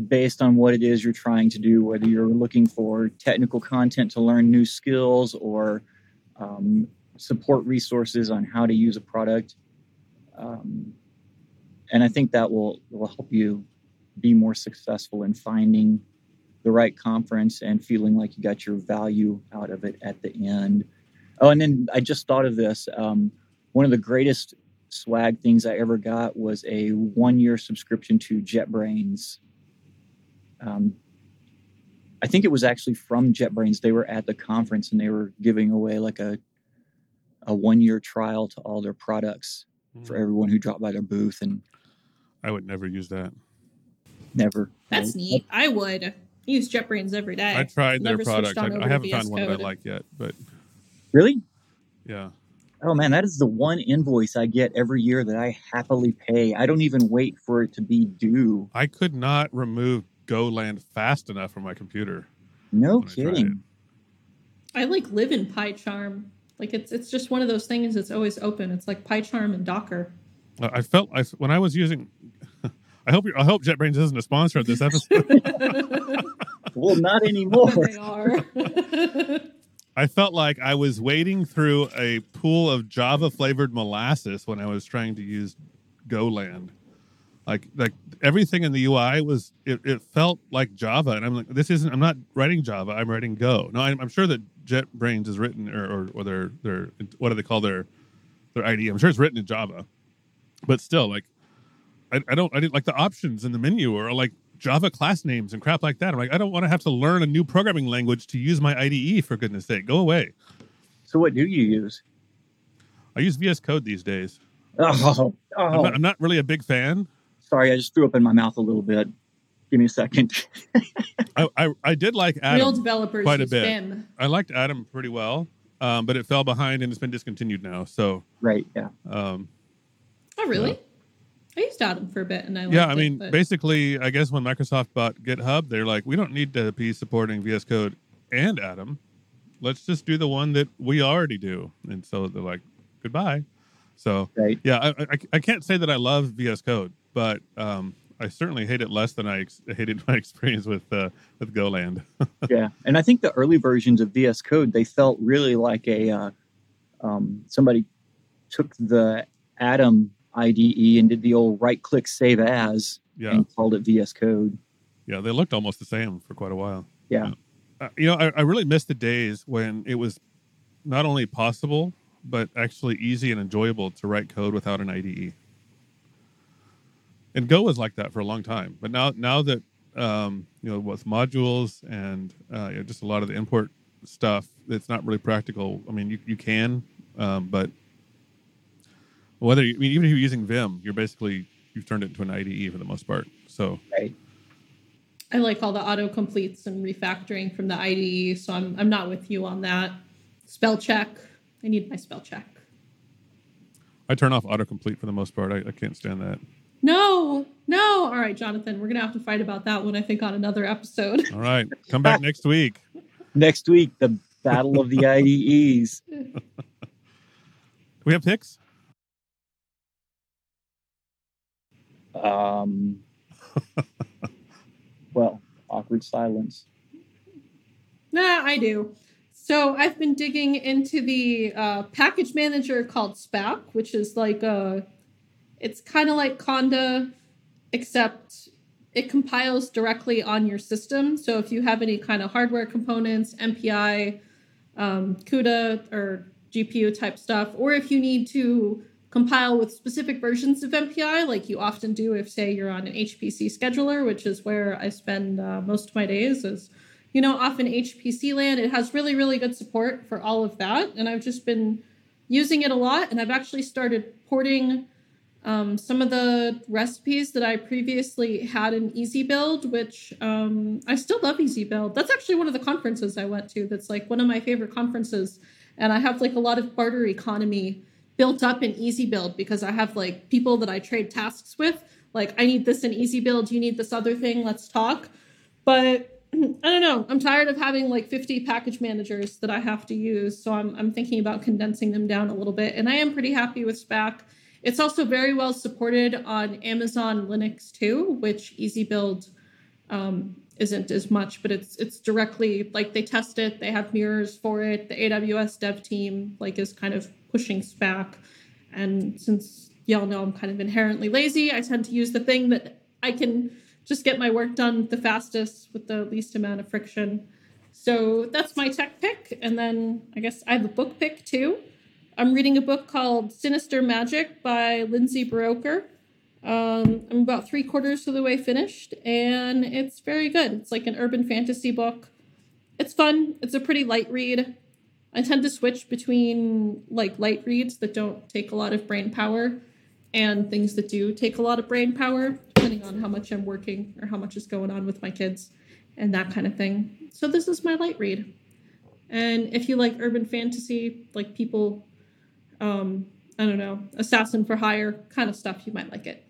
based on what it is you're trying to do, whether you're looking for technical content to learn new skills or um, support resources on how to use a product. Um, and I think that will, will help you be more successful in finding the right conference and feeling like you got your value out of it at the end. Oh, and then I just thought of this. Um, one of the greatest swag things I ever got was a one year subscription to JetBrains. Um, I think it was actually from JetBrains. They were at the conference and they were giving away like a a one year trial to all their products for everyone who dropped by their booth and I would never use that. never. That's neat. I would use JetBrains every day. I tried their Never switched product. I, I haven't VS found one that I like yet, but Really? yeah. Oh man, that is the one invoice I get every year that I happily pay. I don't even wait for it to be due. I could not remove GoLand fast enough from my computer. No when I kidding. I like live in PyCharm. Like it's it's just one of those things. that's always open. It's like PyCharm and Docker. I felt I, when I was using. I hope I hope JetBrains isn't a sponsor of this episode. Well, not anymore. they are. I felt like I was wading through a pool of Java flavored molasses when I was trying to use GoLand. Like like everything in the UI was it, it felt like Java, and I'm like, this isn't. I'm not writing Java. I'm writing Go. No, I'm, I'm sure that JetBrains is written or or, or their their what do they call their their IDE? I'm sure it's written in Java, but still, like I, I don't I didn't like the options in the menu or like Java class names and crap like that. I'm like, I don't want to have to learn a new programming language to use my IDE for goodness sake. Go away. So what do you use? I use VS Code these days. Oh, I'm, oh. not, I'm not really a big fan. sorry, I just threw up in my mouth a little bit. Give me a second. I I, I did like Real Atom. developers quite a bit. Vim. I liked Atom pretty well. um, but it fell behind and it's been discontinued now. So, Right. Yeah. um, Oh, really? I used Atom for a bit, and I like yeah, liked I it, mean, but- basically, I guess when Microsoft bought GitHub, they're like, we don't need to be supporting VS Code and Atom. Let's just do the one that we already do. And so they're like, goodbye. So, Right. yeah, I, I, I can't say that I love VS Code, but um, I certainly hate it less than I ex- hated my experience with uh, with GoLand. yeah. And I think the early versions of VS Code they felt really like a uh, um, somebody took the Atom IDE and did the old right click save as Yeah, and called it VS Code. yeah, they looked almost the same for quite a while. Yeah. Uh, you know, I, I really miss the days when it was not only possible but actually easy and enjoyable to write code without an IDE. And Go was like that for a long time, but now now that um, you know with modules and uh, you know, just a lot of the import stuff, it's not really practical. I mean, you you can, um, but whether you, I mean, even if you're using Vim, you're basically you've turned it into an IDE for the most part. So Right. I like all the auto completes and refactoring from the IDE, so I'm I'm not with you on that. Spell check. I need my spell check. I turn off autocomplete for the most part. I, I can't stand that. No, no. All right, Jonathan, we're gonna have to fight about that one. I think on another episode. All right, come back next week. Next week, the battle of the IDEs. Do we have picks? Um, well, awkward silence. Nah, I do. So I've been digging into the uh, package manager called Spack, which is like a, it's kind of like Conda, except it compiles directly on your system. So if you have any kind of hardware components, MPI, um, CUDA, or GPU type stuff, or if you need to compile with specific versions of MPI, like you often do if, say, you're on an HPC scheduler, which is where I spend uh, most of my days, is you know, off in HPC land. It has really, really good support for all of that. And I've just been using it a lot. And I've actually started porting um, some of the recipes that I previously had in EasyBuild, which um, I still love EasyBuild. That's actually one of the conferences I went to. That's like one of my favorite conferences. And I have like a lot of barter economy built up in EasyBuild because I have like people that I trade tasks with. Like, I need this in EasyBuild. You need this other thing. Let's talk. But I don't know. I'm tired of having like 50 package managers that I have to use. So I'm, I'm thinking about condensing them down a little bit. And I am pretty happy with Spack. It's also very well supported on Amazon Linux too, which EasyBuild um, isn't as much, but it's it's directly like they test it. They have mirrors for it. The AWS dev team like is kind of pushing Spack. And since y'all know I'm kind of inherently lazy, I tend to use the thing that I can just get my work done the fastest with the least amount of friction. So that's my tech pick. And then I guess I have a book pick too. I'm reading a book called Sinister Magic by Lindsay Buroker. Um, I'm about three quarters of the way finished, and it's very good. It's like an urban fantasy book. It's fun. It's a pretty light read. I tend to switch between like light reads that don't take a lot of brain power and things that do take a lot of brain power, depending on how much I'm working or how much is going on with my kids and that kind of thing. So this is my light read. And if you like urban fantasy, like people, um, I don't know, assassin for hire kind of stuff, you might like it.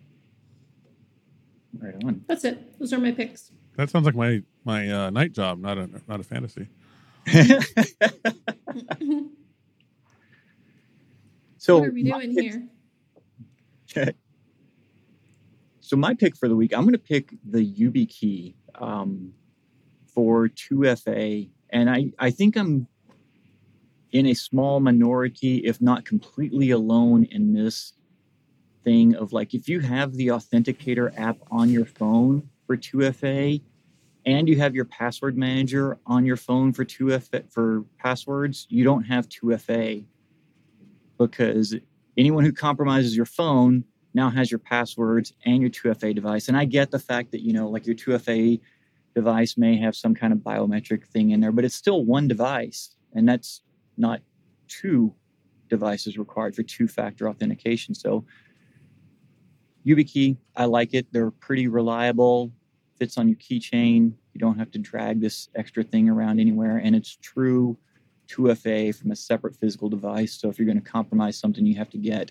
Right on. That's it. Those are my picks. That sounds like my my uh, night job, not a not a fantasy. so what are we doing here? So my pick for the week, I'm going to pick the YubiKey um, for 2FA, and I I think I'm in a small minority, if not completely alone, in this thing of like if you have the Authenticator app on your phone for 2FA, and you have your password manager on your phone for 2FA for passwords, you don't have 2FA because anyone who compromises your phone now has your passwords and your 2FA device. And I get the fact that, you know, like your 2FA device may have some kind of biometric thing in there, but it's still one device. And that's not two devices required for two factor authentication. So, YubiKey, I like it. They're pretty reliable, fits on your keychain. You don't have to drag this extra thing around anywhere. And it's true 2FA from a separate physical device. So if you're going to compromise something, you have to get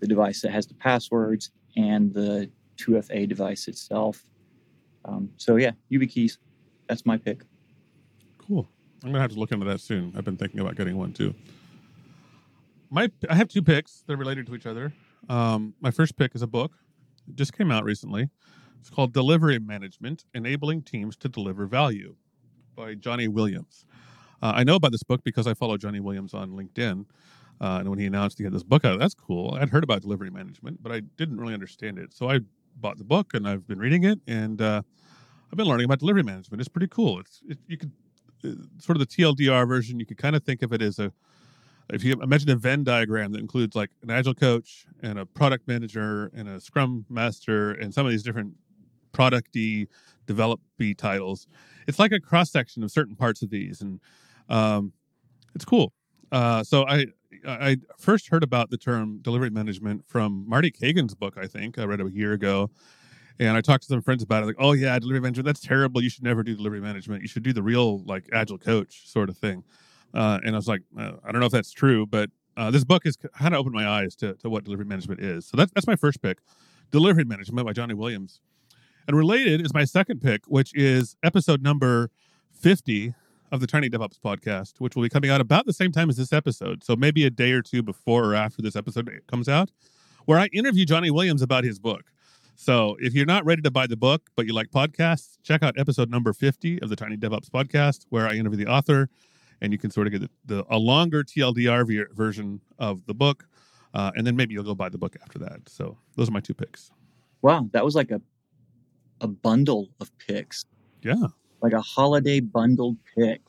the device that has the passwords and the 2FA device itself. Um, so yeah, YubiKeys. That's my pick. Cool. I'm gonna have to look into that soon. I've been thinking about getting one too. My I have two picks. They're related to each other. Um, my first pick is a book. It just came out recently. It's called Delivery Management: Enabling Teams to Deliver Value by Jonny Williams. Uh, I know about this book because I follow Jonny Williams on LinkedIn. Uh, and when he announced he had this book out, that's cool. I'd heard about delivery management, but I didn't really understand it. So I bought the book and I've been reading it, and uh, I've been learning about delivery management. It's pretty cool. It's it, you could uh, sort of the TLDR version. You could kind of think of it as a if you imagine a Venn diagram that includes like an agile coach and a product manager and a scrum master and some of these different producty develop B titles. It's like a cross section of certain parts of these, and um, it's cool. Uh, so I I first heard about the term delivery management from Marty Cagan's book. I think I read it a year ago, and I talked to some friends about it. Like, oh yeah, delivery management that's terrible. You should never do delivery management. You should do the real like agile coach sort of thing. Uh, and I was like, uh, I don't know if that's true, but uh, this book has kind of opened my eyes to, to what delivery management is. So that's that's my first pick, Delivery Management by Jonny Williams. And related is my second pick, which is episode number 50 of the Tiny DevOps podcast, which will be coming out about the same time as this episode. So maybe a day or two before or after this episode comes out, where I interview Jonny Williams about his book. So if you're not ready to buy the book, but you like podcasts, check out episode number 50 of the Tiny DevOps podcast, where I interview the author and you can sort of get the, the a longer TLDR version of the book. Uh, and then maybe you'll go buy the book after that. So those are my two picks. Wow, that was like a a bundle of picks. Yeah. Like a holiday bundled pick.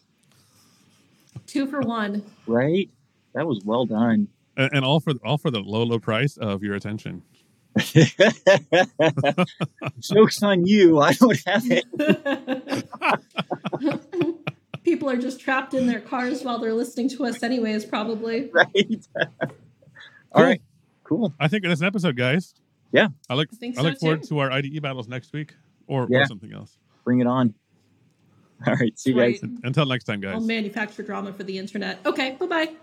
Two for one. Right? That was well done. And, and all for all for the low, low price of your attention. Joke's on you. I don't have it. People are just trapped in their cars while they're listening to us, anyways, probably. Right. All right. Cool. I think that's an episode, guys. Yeah. I look I I look so, forward too. to our IDE battles next week or, Yeah. or something else. Bring it on. All right. See you guys. Until next time, guys. I'll manufacture drama for the internet. Okay, bye bye.